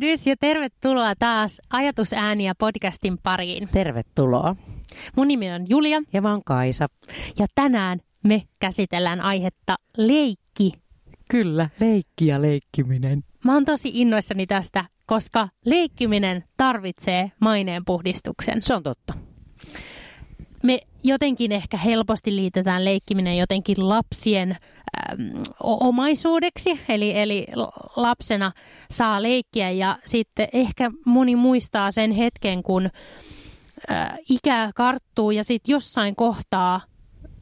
Tervehdys ja tervetuloa taas Ajatusääniä podcastin pariin. Tervetuloa. Mun nimi on Julia. Ja mä oon Kaisa. Ja tänään me käsitellään aihetta leikki. Kyllä, leikki ja leikkiminen. Mä oon tosi innoissani tästä, koska leikkiminen tarvitsee maineen puhdistuksen. Se on totta. Me jotenkin ehkä helposti liitetään leikkiminen jotenkin lapsien äm, omaisuudeksi, eli, eli lapsena saa leikkiä ja sitten ehkä moni muistaa sen hetken, kun äh, ikä karttuu ja sitten jossain kohtaa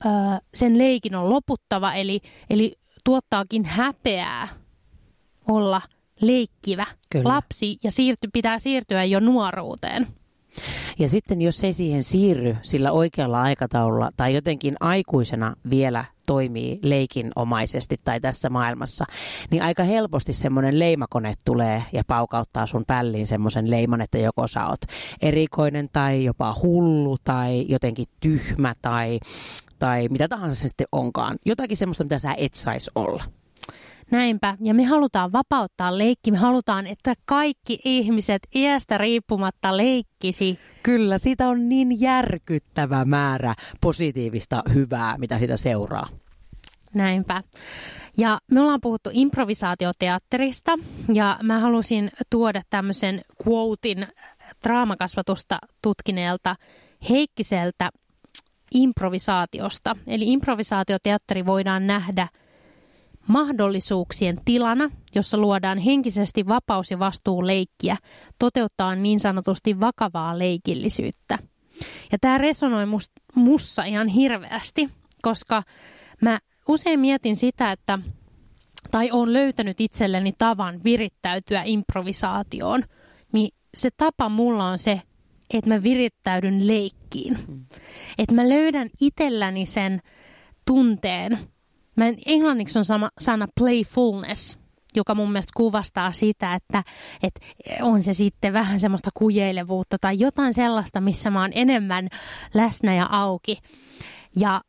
äh, sen leikin on loputtava, eli, eli tuottaakin häpeää olla leikkivä Kyllä. lapsi ja siirty, pitää siirtyä jo nuoruuteen. Ja sitten jos ei siihen siirry sillä oikealla aikataululla tai jotenkin aikuisena vielä toimii leikinomaisesti tai tässä maailmassa, niin aika helposti semmoinen leimakone tulee ja paukauttaa sun pälliin semmoisen leiman, että joko sä oot erikoinen tai jopa hullu tai jotenkin tyhmä tai, tai mitä tahansa se sitten onkaan. Jotakin semmoista, mitä sä et saisi olla. Näinpä. Ja me halutaan vapauttaa leikki. Me halutaan, että kaikki ihmiset iästä riippumatta leikkisi. Kyllä, siitä on niin järkyttävä määrä positiivista hyvää, mitä sitä seuraa. Näinpä. Ja me ollaan puhuttu improvisaatioteatterista ja mä halusin tuoda tämmöisen quotein draamakasvatusta tutkineelta Heikkiseltä improvisaatiosta. Eli improvisaatioteatteri voidaan nähdä – mahdollisuuksien tilana, jossa luodaan henkisesti vapaus ja vastuu leikkiä, toteuttaa niin sanotusti vakavaa leikillisyyttä. Ja tämä resonoi must, mussa ihan hirveästi, koska mä usein mietin sitä, että tai on löytänyt itselleni tavan virittäytyä improvisaatioon, niin se tapa mulla on se, että mä virittäydyn leikkiin. Mm. Että mä löydän itselläni sen tunteen, Mä en, englanniksi on sama, sana playfulness, joka mun mielestä kuvastaa sitä, että, että on se sitten vähän semmoista kujeilevuutta tai jotain sellaista, missä mä oon enemmän läsnä ja auki. Ja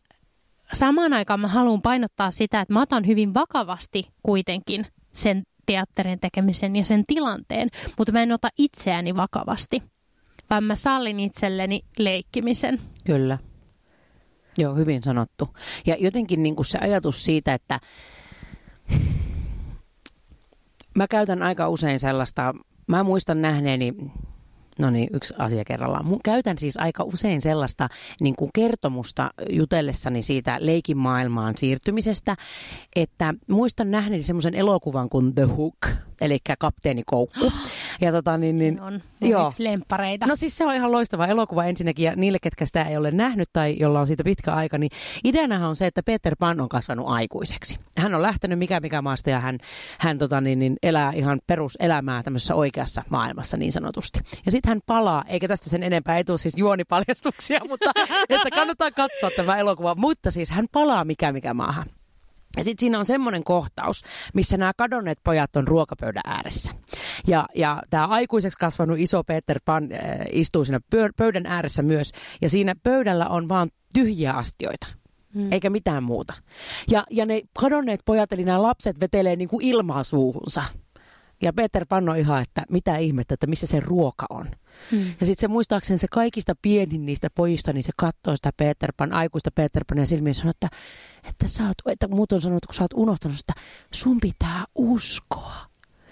samaan aikaan mä haluan painottaa sitä, että mä otan hyvin vakavasti kuitenkin sen teatterin tekemisen ja sen tilanteen, mutta mä en ota itseäni vakavasti, vaan mä sallin itselleni leikkimisen. Kyllä. Joo, hyvin sanottu. Ja jotenkin niin kuin se ajatus siitä, että mä käytän aika usein sellaista, mä muistan nähneeni No niin, yksi asia kerrallaan. Mun käytän siis aika usein sellaista niin kuin kertomusta jutellessani siitä leikin maailmaan siirtymisestä, että muistan nähneeni semmoisen elokuvan kuin The Hook, eli Kapteeni Koukku. Ja tota, niin, niin, se on joo. yksi lemppareita. No siis se on ihan loistava elokuva ensinnäkin, ja niille, ketkä sitä ei ole nähnyt tai jolla on siitä pitkä aika, niin ideanahan on se, että Peter Pan on kasvanut aikuiseksi. Hän on lähtenyt mikä mikä maasta, ja hän, hän tota, niin, niin, elää ihan peruselämää tämmöisessä oikeassa maailmassa niin sanotusti. Ja sitten hän palaa, eikä tästä sen enempää etu siis juonipaljastuksia, mutta että kannattaa katsoa tämä elokuva. Mutta siis hän palaa mikä mikä maahan. Ja sitten siinä on semmoinen kohtaus, missä nämä kadonneet pojat on ruokapöydän ääressä. Ja, ja tämä aikuiseksi kasvanut iso Peter Pan äh, istuu siinä pöydän ääressä myös. Ja siinä pöydällä on vaan tyhjiä astioita. Hmm. Eikä mitään muuta. Ja, ja ne kadonneet pojat, eli nämä lapset vetelee niin kuin ilmaa suuhunsa. Ja Peter Pan on ihan, että mitä ihmettä, että missä se ruoka on. Hmm. Ja sitten se muistaakseni se kaikista pienin niistä pojista, niin se katsoo sitä Peter Pan, aikuista Peter silmiin ja sanoo, että, että, sä oot, että muut on sanonut, kun sä oot unohtanut, että sun pitää uskoa.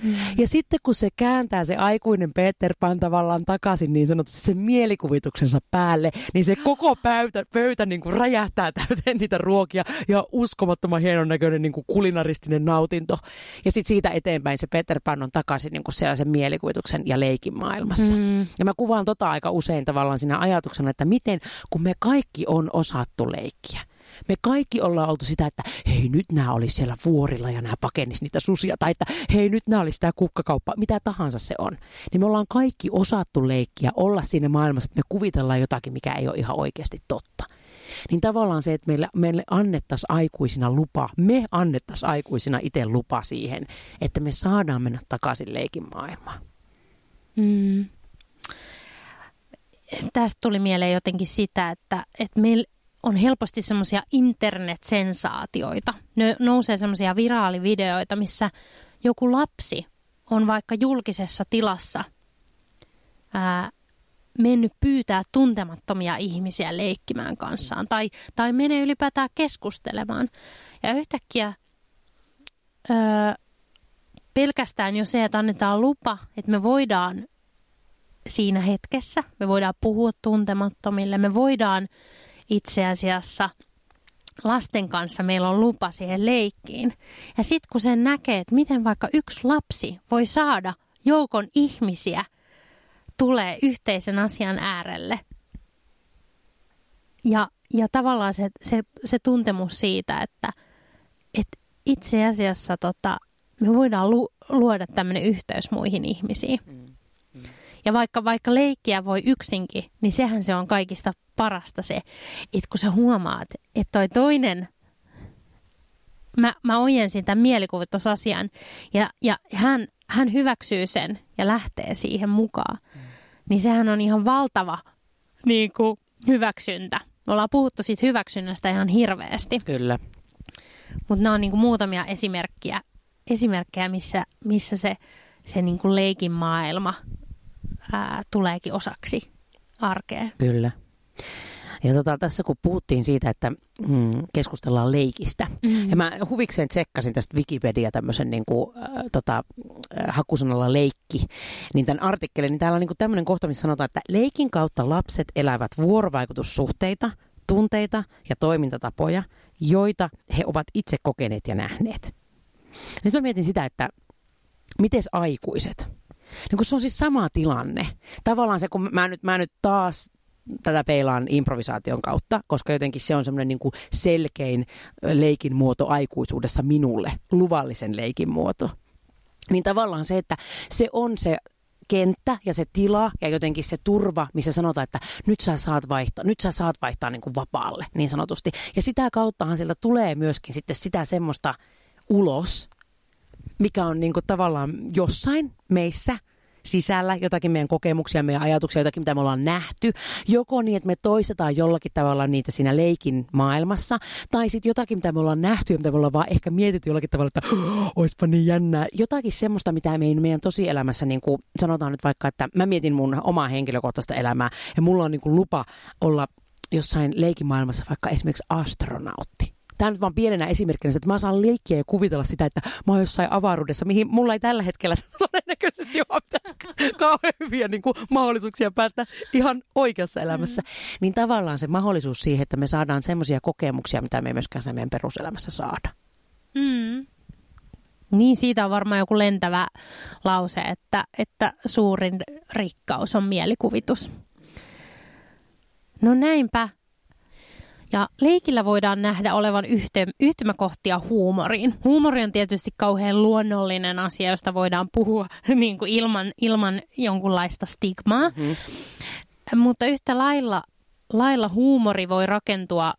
Mm. Ja sitten kun se kääntää se aikuinen Peter Pan tavallaan takaisin niin sanotusti sen mielikuvituksensa päälle, niin se koko pöytä, pöytä niin kuin räjähtää täyteen niitä ruokia ja uskomattoman hienon näköinen niin kuin kulinaristinen nautinto. Ja sitten siitä eteenpäin se Peter Pan on takaisin niin kuin sellaisen mielikuvituksen ja leikin maailmassa. Mm. Ja mä kuvaan tota aika usein tavallaan siinä ajatuksena, että miten kun me kaikki on osattu leikkiä me kaikki ollaan oltu sitä, että hei nyt nämä olisi siellä vuorilla ja nämä pakenis niitä susia. Tai että hei nyt nämä olisi tämä kukkakauppa, mitä tahansa se on. Niin me ollaan kaikki osattu leikkiä, olla siinä maailmassa, että me kuvitellaan jotakin, mikä ei ole ihan oikeasti totta. Niin tavallaan se, että meille, meille annettaisiin aikuisina lupa, me annettaisiin aikuisina itse lupa siihen, että me saadaan mennä takaisin leikin maailmaan. Mm. Tästä tuli mieleen jotenkin sitä, että, että meillä on helposti semmoisia internetsensaatioita. Ne nousee semmoisia viraalivideoita, missä joku lapsi on vaikka julkisessa tilassa ää, mennyt pyytää tuntemattomia ihmisiä leikkimään kanssaan tai, tai menee ylipäätään keskustelemaan. Ja yhtäkkiä öö, pelkästään jo se, että annetaan lupa, että me voidaan siinä hetkessä, me voidaan puhua tuntemattomille, me voidaan itse asiassa lasten kanssa meillä on lupa siihen leikkiin. Ja sitten kun sen näkee, että miten vaikka yksi lapsi voi saada joukon ihmisiä tulee yhteisen asian äärelle. Ja, ja tavallaan se, se, se tuntemus siitä, että, että itse asiassa tota, me voidaan lu, luoda tämmöinen yhteys muihin ihmisiin. Mm. Ja vaikka, vaikka leikkiä voi yksinkin, niin sehän se on kaikista parasta se, että kun sä huomaat, että toi toinen, mä, mä ojensin tämän mielikuvitusasian ja, ja hän, hän hyväksyy sen ja lähtee siihen mukaan, niin sehän on ihan valtava niin kuin, hyväksyntä. Me ollaan puhuttu siitä hyväksynnästä ihan hirveästi. Kyllä. Mutta nämä on niin kuin muutamia esimerkkiä, esimerkkejä missä, missä se, se niin kuin leikin maailma ää, tuleekin osaksi arkea. Kyllä. Ja tota, tässä kun puhuttiin siitä, että mm, keskustellaan leikistä, mm. ja mä huvikseen tsekkasin tästä Wikipedia tämmöisen niin kuin, äh, tota, hakusanalla leikki, niin tämän artikkelin, niin täällä on niin kuin tämmöinen kohta, missä sanotaan, että leikin kautta lapset elävät vuorovaikutussuhteita, tunteita ja toimintatapoja, joita he ovat itse kokeneet ja nähneet. Sitten mä mietin sitä, että miten aikuiset? Niin kun se on siis sama tilanne. Tavallaan se, kun mä nyt, mä nyt taas tätä peilaan improvisaation kautta, koska jotenkin se on semmoinen niin kuin selkein leikin muoto aikuisuudessa minulle, luvallisen leikin muoto. Niin tavallaan se, että se on se kenttä ja se tila ja jotenkin se turva, missä sanotaan, että nyt sä saat vaihtaa, nyt sä saat vaihtaa niin kuin vapaalle niin sanotusti. Ja sitä kauttahan sieltä tulee myöskin sitten sitä semmoista ulos, mikä on niin kuin tavallaan jossain meissä – sisällä jotakin meidän kokemuksia, meidän ajatuksia, jotakin mitä me ollaan nähty. Joko niin, että me toistetaan jollakin tavalla niitä siinä leikin maailmassa, tai sitten jotakin, mitä me ollaan nähty ja mitä me ollaan vaan ehkä mietitty jollakin tavalla, että oispa niin jännää. Jotakin semmoista, mitä me meidän tosielämässä, niin kuin sanotaan nyt vaikka, että mä mietin mun omaa henkilökohtaista elämää ja mulla on niin kuin lupa olla jossain leikimaailmassa vaikka esimerkiksi astronautti tämä nyt vaan pienenä esimerkkinä, että mä saan leikkiä ja kuvitella sitä, että mä oon jossain avaruudessa, mihin mulla ei tällä hetkellä todennäköisesti ole kauhean hyviä niin kuin, mahdollisuuksia päästä ihan oikeassa elämässä. Mm. Niin tavallaan se mahdollisuus siihen, että me saadaan semmoisia kokemuksia, mitä me ei myöskään meidän peruselämässä saada. Mm. Niin, siitä on varmaan joku lentävä lause, että, että suurin rikkaus on mielikuvitus. No näinpä. Ja leikillä voidaan nähdä olevan yhte, yhtymäkohtia huumoriin. Huumori on tietysti kauhean luonnollinen asia, josta voidaan puhua niin kuin ilman, ilman jonkunlaista stigmaa. Mm-hmm. Mutta yhtä lailla, lailla huumori voi rakentua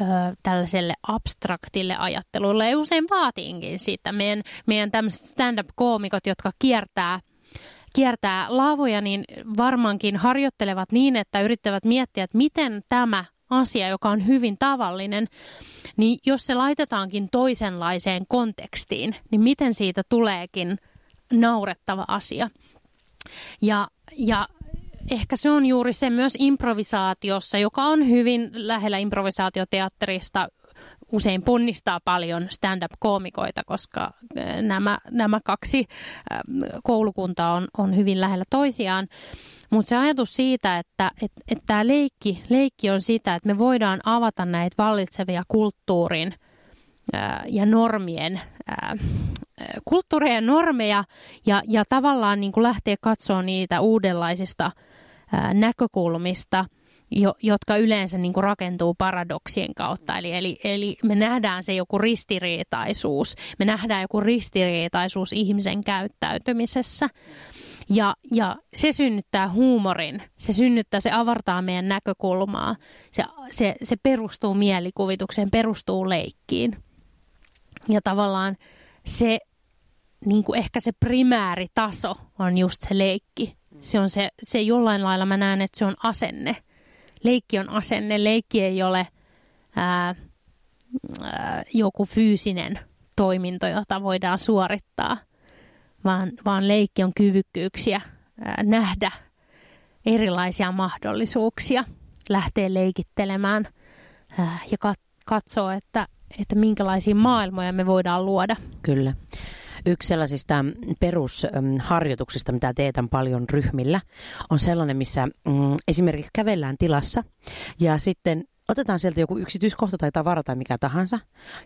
ö, tällaiselle abstraktille ajattelulle ja usein vaatiinkin siitä. Meidän, meidän tämmöiset stand-up-koomikot, jotka kiertää kiertää lavoja, niin varmaankin harjoittelevat niin, että yrittävät miettiä, että miten tämä asia, joka on hyvin tavallinen, niin jos se laitetaankin toisenlaiseen kontekstiin, niin miten siitä tuleekin naurettava asia. Ja, ja ehkä se on juuri se myös improvisaatiossa, joka on hyvin lähellä improvisaatioteatterista, usein ponnistaa paljon stand-up-koomikoita, koska nämä, nämä kaksi koulukuntaa on, on hyvin lähellä toisiaan. Mutta se ajatus siitä, että et, et tämä leikki, leikki on sitä, että me voidaan avata näitä vallitsevia kulttuurin ja normien, ää, kulttuureja normeja ja, ja tavallaan niin kuin lähteä katsoa niitä uudenlaisista näkökulmista – jo, jotka yleensä niin kuin rakentuu paradoksien kautta. Eli, eli, eli me nähdään se joku ristiriitaisuus. Me nähdään joku ristiriitaisuus ihmisen käyttäytymisessä. Ja, ja se synnyttää huumorin, se synnyttää, se avartaa meidän näkökulmaa, se, se, se perustuu mielikuvitukseen, perustuu leikkiin. Ja tavallaan se, niin kuin ehkä se primääritaso on just se leikki. Se on se, se jollain lailla mä näen, että se on asenne. Leikki on asenne, leikki ei ole ää, ää, joku fyysinen toiminto, jota voidaan suorittaa – vaan, vaan leikki on kyvykkyyksiä nähdä erilaisia mahdollisuuksia, lähteä leikittelemään ää, ja kat- katsoa, että, että minkälaisia maailmoja me voidaan luoda. Kyllä. Yksi sellaisista perusharjoituksista, mitä teetän paljon ryhmillä, on sellainen, missä mm, esimerkiksi kävellään tilassa ja sitten otetaan sieltä joku yksityiskohta tai tavara tai mikä tahansa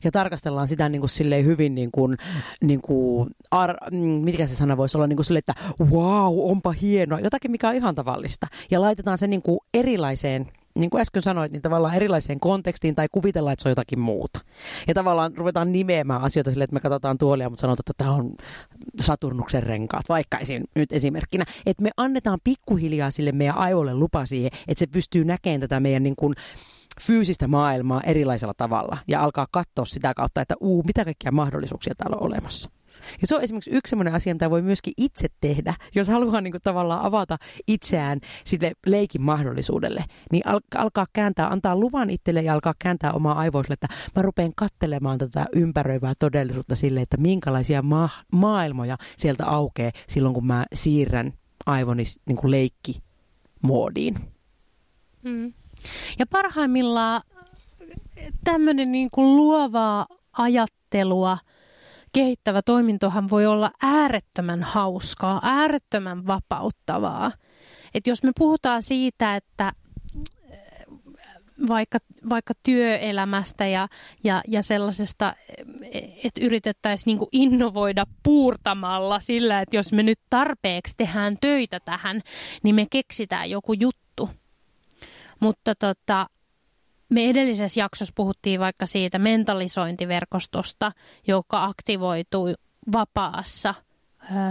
ja tarkastellaan sitä niin kuin silleen hyvin niin kuin, niin kuin ar, mm, mitkä se sana voisi olla niin kuin silleen, että wow, onpa hienoa, jotakin mikä on ihan tavallista ja laitetaan se niin kuin erilaiseen niin kuin äsken sanoit, niin tavallaan erilaiseen kontekstiin tai kuvitellaan, että se on jotakin muuta. Ja tavallaan ruvetaan nimeämään asioita sille, että me katsotaan tuolia, mutta sanotaan, että tämä on Saturnuksen renkaat, vaikka esim, nyt esimerkkinä. Että me annetaan pikkuhiljaa sille meidän aivolle lupa siihen, että se pystyy näkemään tätä meidän niin kuin, fyysistä maailmaa erilaisella tavalla ja alkaa katsoa sitä kautta, että uu, mitä kaikkia mahdollisuuksia täällä on olemassa. Ja se on esimerkiksi yksi sellainen asia, mitä voi myöskin itse tehdä, jos haluaa niin kuin tavallaan avata itseään sille leikin mahdollisuudelle, niin al- alkaa kääntää, antaa luvan itselle ja alkaa kääntää omaa aivoiselle, että mä rupean kattelemaan tätä ympäröivää todellisuutta sille, että minkälaisia ma- maailmoja sieltä aukeaa silloin, kun mä siirrän aivoni niin kuin leikki-moodiin. Mm. Ja parhaimmillaan tämmöinen niin kuin luovaa ajattelua kehittävä toimintohan voi olla äärettömän hauskaa, äärettömän vapauttavaa. Et jos me puhutaan siitä, että vaikka, vaikka työelämästä ja, ja, ja sellaisesta, että yritettäisiin niin innovoida puurtamalla sillä, että jos me nyt tarpeeksi tehdään töitä tähän, niin me keksitään joku juttu. Mutta tota, me edellisessä jaksossa puhuttiin vaikka siitä mentalisointiverkostosta, joka aktivoituu vapaassa,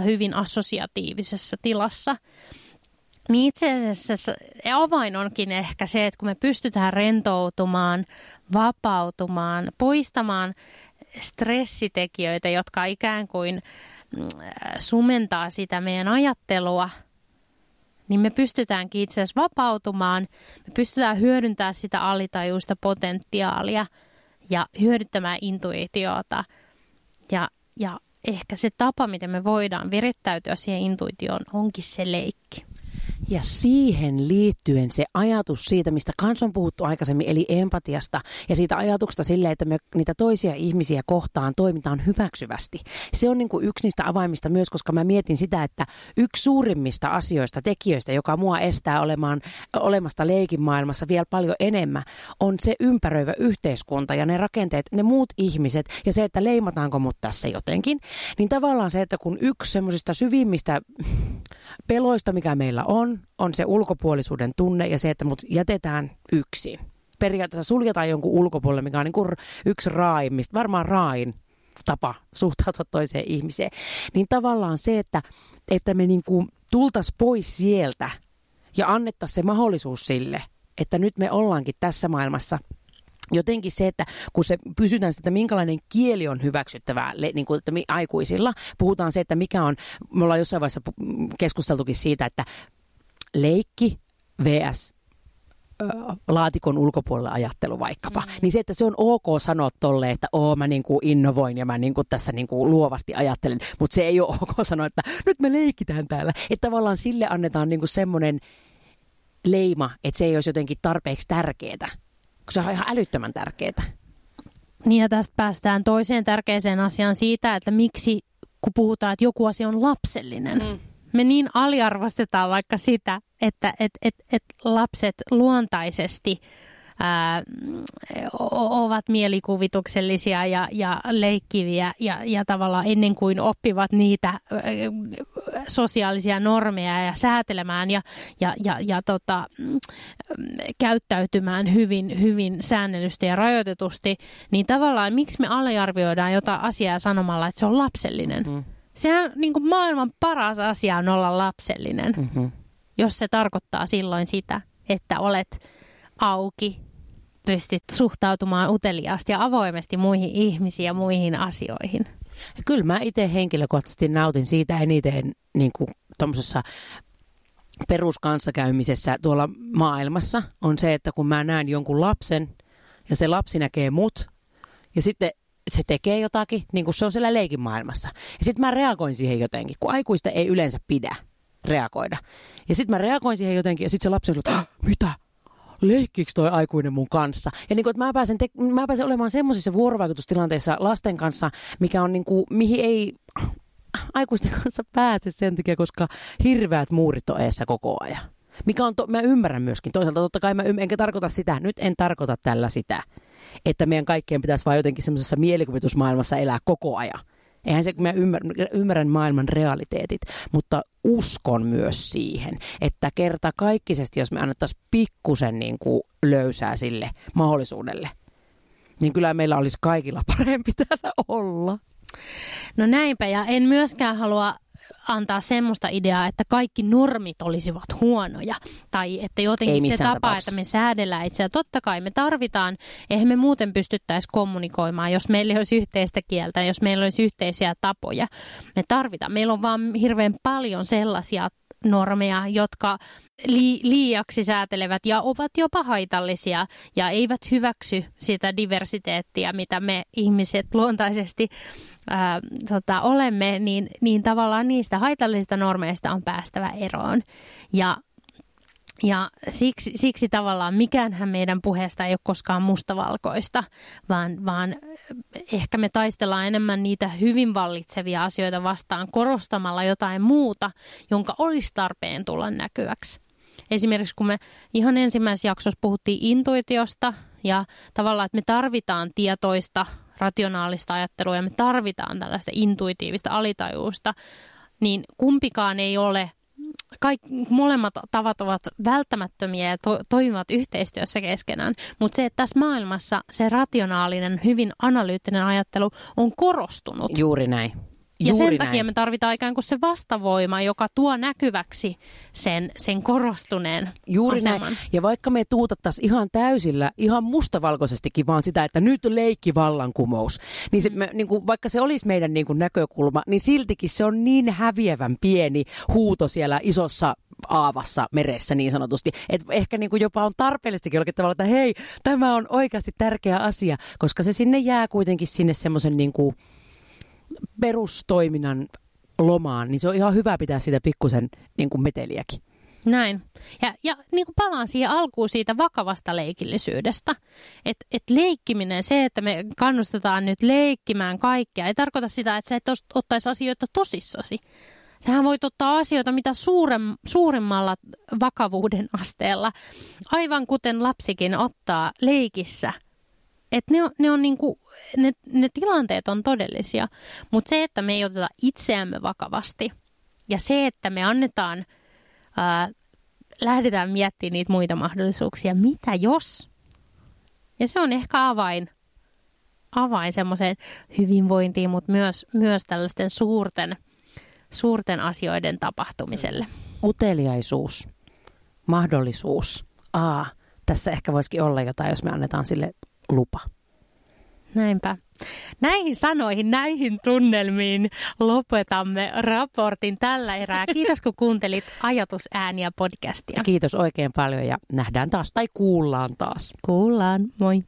hyvin assosiatiivisessa tilassa. Niin itse asiassa avain onkin ehkä se, että kun me pystytään rentoutumaan, vapautumaan, poistamaan stressitekijöitä, jotka ikään kuin mm, sumentaa sitä meidän ajattelua – niin me pystytäänkin itse asiassa vapautumaan, me pystytään hyödyntämään sitä alitajuista potentiaalia ja hyödyttämään intuitiota. Ja, ja ehkä se tapa, miten me voidaan virittäytyä siihen intuitioon, onkin se leikki. Ja siihen liittyen se ajatus siitä, mistä kans on puhuttu aikaisemmin, eli empatiasta ja siitä ajatuksesta sille, että me niitä toisia ihmisiä kohtaan toimitaan hyväksyvästi. Se on niin kuin yksi niistä avaimista myös, koska mä mietin sitä, että yksi suurimmista asioista, tekijöistä, joka mua estää olemaan, olemasta leikin maailmassa vielä paljon enemmän, on se ympäröivä yhteiskunta ja ne rakenteet, ne muut ihmiset ja se, että leimataanko mut tässä jotenkin. Niin tavallaan se, että kun yksi semmoisista syvimmistä peloista, mikä meillä on, on se ulkopuolisuuden tunne ja se, että mut jätetään yksin. Periaatteessa suljetaan jonkun ulkopuolelle, mikä on niin kuin yksi raimmista, varmaan rain tapa suhtautua toiseen ihmiseen. Niin tavallaan se, että, että me niin kuin tultaisiin pois sieltä ja annettaisiin se mahdollisuus sille, että nyt me ollaankin tässä maailmassa jotenkin se, että kun se pysytään sitä, että minkälainen kieli on hyväksyttävää niin kuin, että aikuisilla, puhutaan se, että mikä on, me ollaan jossain vaiheessa keskusteltukin siitä, että leikki vs laatikon ulkopuolella ajattelu vaikkapa, mm. niin se, että se on ok sanoa tolle, että oo mä niinku innovoin ja mä niinku tässä niinku luovasti ajattelen, mutta se ei ole ok sanoa, että nyt me leikitään täällä. Että tavallaan sille annetaan niinku semmoinen leima, että se ei olisi jotenkin tarpeeksi tärkeää, kun se on ihan älyttömän tärkeää. Niin ja tästä päästään toiseen tärkeäseen asiaan siitä, että miksi kun puhutaan, että joku asia on lapsellinen. Mm me niin aliarvostetaan vaikka sitä, että et, et, et lapset luontaisesti ää, ovat mielikuvituksellisia ja, ja leikkiviä ja, ja tavallaan ennen kuin oppivat niitä ää, sosiaalisia normeja ja säätelemään ja, ja, ja, ja tota, käyttäytymään hyvin, hyvin säännellysti ja rajoitetusti, niin tavallaan miksi me aliarvioidaan jotain asiaa sanomalla, että se on lapsellinen? Mm. Sehän niin kuin maailman paras asia on olla lapsellinen, mm-hmm. jos se tarkoittaa silloin sitä, että olet auki, pystyt suhtautumaan uteliaasti ja avoimesti muihin ihmisiin ja muihin asioihin. Ja kyllä mä itse henkilökohtaisesti nautin siitä eniten niin kuin peruskanssakäymisessä tuolla maailmassa on se, että kun mä näen jonkun lapsen ja se lapsi näkee mut ja sitten se tekee jotakin, niin kuin se on siellä leikin maailmassa. Ja sitten mä reagoin siihen jotenkin, kun aikuista ei yleensä pidä reagoida. Ja sitten mä reagoin siihen jotenkin, ja sitten se lapsi on että mitä? leikkiikö toi aikuinen mun kanssa? Ja niin kuin, että mä pääsen, te- mä pääsen olemaan semmoisissa vuorovaikutustilanteissa lasten kanssa, mikä on niin kuin, mihin ei aikuisten kanssa pääse sen takia, koska hirveät muurit on eessä koko ajan. Mikä on, to- mä ymmärrän myöskin. Toisaalta totta kai mä ymmärrän, enkä tarkoita sitä, nyt en tarkoita tällä sitä, että meidän kaikkien pitäisi vaan jotenkin semmoisessa mielikuvitusmaailmassa elää koko ajan. Eihän se, kun mä ymmärrän, maailman realiteetit, mutta uskon myös siihen, että kerta kaikkisesti, jos me annettaisiin pikkusen niin kuin löysää sille mahdollisuudelle, niin kyllä meillä olisi kaikilla parempi täällä olla. No näinpä, ja en myöskään halua antaa semmoista ideaa, että kaikki normit olisivat huonoja. Tai että jotenkin se tapa, tapauksessa. että me säädellään itseä. Totta kai me tarvitaan, eihän me muuten pystyttäisi kommunikoimaan, jos meillä olisi yhteistä kieltä, jos meillä olisi yhteisiä tapoja. Me tarvitaan. Meillä on vaan hirveän paljon sellaisia normeja, jotka li- liiaksi säätelevät ja ovat jopa haitallisia ja eivät hyväksy sitä diversiteettiä, mitä me ihmiset luontaisesti ää, tota, olemme, niin, niin tavallaan niistä haitallisista normeista on päästävä eroon. Ja ja siksi, siksi tavallaan mikäänhän meidän puheesta ei ole koskaan mustavalkoista, vaan, vaan ehkä me taistellaan enemmän niitä hyvin vallitsevia asioita vastaan korostamalla jotain muuta, jonka olisi tarpeen tulla näkyväksi. Esimerkiksi kun me ihan ensimmäisessä jaksossa puhuttiin intuitiosta ja tavallaan, että me tarvitaan tietoista, rationaalista ajattelua ja me tarvitaan tällaista intuitiivista alitajuusta, niin kumpikaan ei ole kaikki, molemmat tavat ovat välttämättömiä ja to, toimivat yhteistyössä keskenään, mutta se, että tässä maailmassa se rationaalinen, hyvin analyyttinen ajattelu on korostunut. Juuri näin. Ja Juuri sen takia näin. me tarvitaan ikään kuin se vastavoima, joka tuo näkyväksi sen, sen korostuneen Juuri aseman. näin. Ja vaikka me tuutattaisiin ihan täysillä, ihan mustavalkoisestikin vaan sitä, että nyt leikki vallankumous, niin, se, me, niin kuin, vaikka se olisi meidän niin kuin, näkökulma, niin siltikin se on niin häviävän pieni huuto siellä isossa aavassa meressä niin sanotusti. Että ehkä niin kuin jopa on tarpeellistakin jollakin tavalla, että hei, tämä on oikeasti tärkeä asia, koska se sinne jää kuitenkin sinne semmoisen niin kuin, perustoiminnan lomaan, niin se on ihan hyvä pitää sitä pikkusen niin kuin meteliäkin. Näin. Ja, ja niin kuin palaan siihen alkuun siitä vakavasta leikillisyydestä. Että et leikkiminen, se, että me kannustetaan nyt leikkimään kaikkea, ei tarkoita sitä, että sä et ottaisi asioita tosissasi. Sähän voit ottaa asioita mitä suurem, suurimmalla vakavuuden asteella, aivan kuten lapsikin ottaa leikissä – et ne, on, ne, on niinku, ne, ne tilanteet on todellisia, mutta se, että me ei oteta itseämme vakavasti ja se, että me annetaan, ää, lähdetään miettimään niitä muita mahdollisuuksia, mitä jos? Ja se on ehkä avain, avain semmoiseen hyvinvointiin, mutta myös, myös tällaisten suurten, suurten asioiden tapahtumiselle. Uteliaisuus, mahdollisuus. Aa, tässä ehkä voisikin olla jotain, jos me annetaan sille lupa. Näinpä. Näihin sanoihin, näihin tunnelmiin lopetamme raportin tällä erää. Kiitos kun kuuntelit Ajatusääniä podcastia. Kiitos oikein paljon ja nähdään taas tai kuullaan taas. Kuullaan, moi.